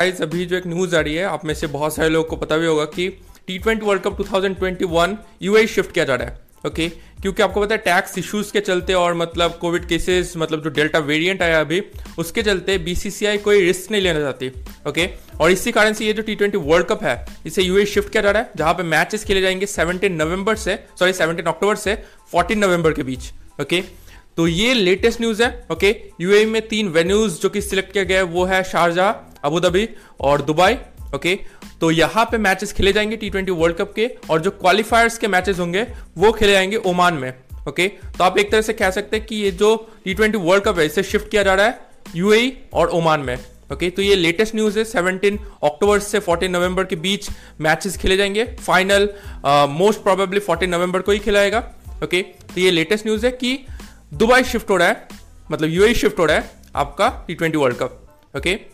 Guys अभी जो एक न्यूज़ आ रही है, आप में से बहुत सारे लोगों को पता भी होगा कि T twenty World Cup 2021 UAE shift किया जा रहा है ओके okay? क्योंकि आपको पता है टैक्स इश्यूज़ के चलते और मतलब कोविड केसेस मतलब जो डेल्टा वेरिएंट आया अभी, उसके चलते बीसीसीआई कोई रिस्क नहीं लेना चाहती ओके okay? और इसी कारण से ये जो टी ट्वेंटी वर्ल्ड कप है, इसे यूए शिफ्ट किया जा रहा है, जहाँ पे मैचेस खेले जाएँगे 17 नवंबर से सॉरी 17 अक्टूबर से 14 नवंबर के बीच ओके okay? तो ये लेटेस्ट न्यूज़ है ओके okay? यूएई में तीन वेन्यूज जो कि सिलेक्ट किया गया है, वो है शारजा अबू धाबी और दुबई ओके तो यहाँ पे मैचेस खेले जाएँगे टी ट्वेंटी वर्ल्ड कप के और जो क्वालिफायर्स के मैचेस होंगे, वो खेले जाएँगे ओमान में ओके तो आप एक तरह से कह सकते हैं कि ये जो टी ट्वेंटी वर्ल्ड कप है, इसे शिफ्ट किया जा रहा है यूएई और ओमान में ओके तो ये लेटेस्ट न्यूज़ है 17 अक्टूबर से 14 नवंबर के बीच मैचेस खेले जाएँगे। फाइनल मोस्ट प्रोबेबली 14 नवंबर को ही खिलाएगा ओके तो ये लेटेस्ट न्यूज़ है कि दुबई शिफ्ट हो रहा है मतलब यूएई शिफ्ट हो रहा है आपका T twenty World Cup okay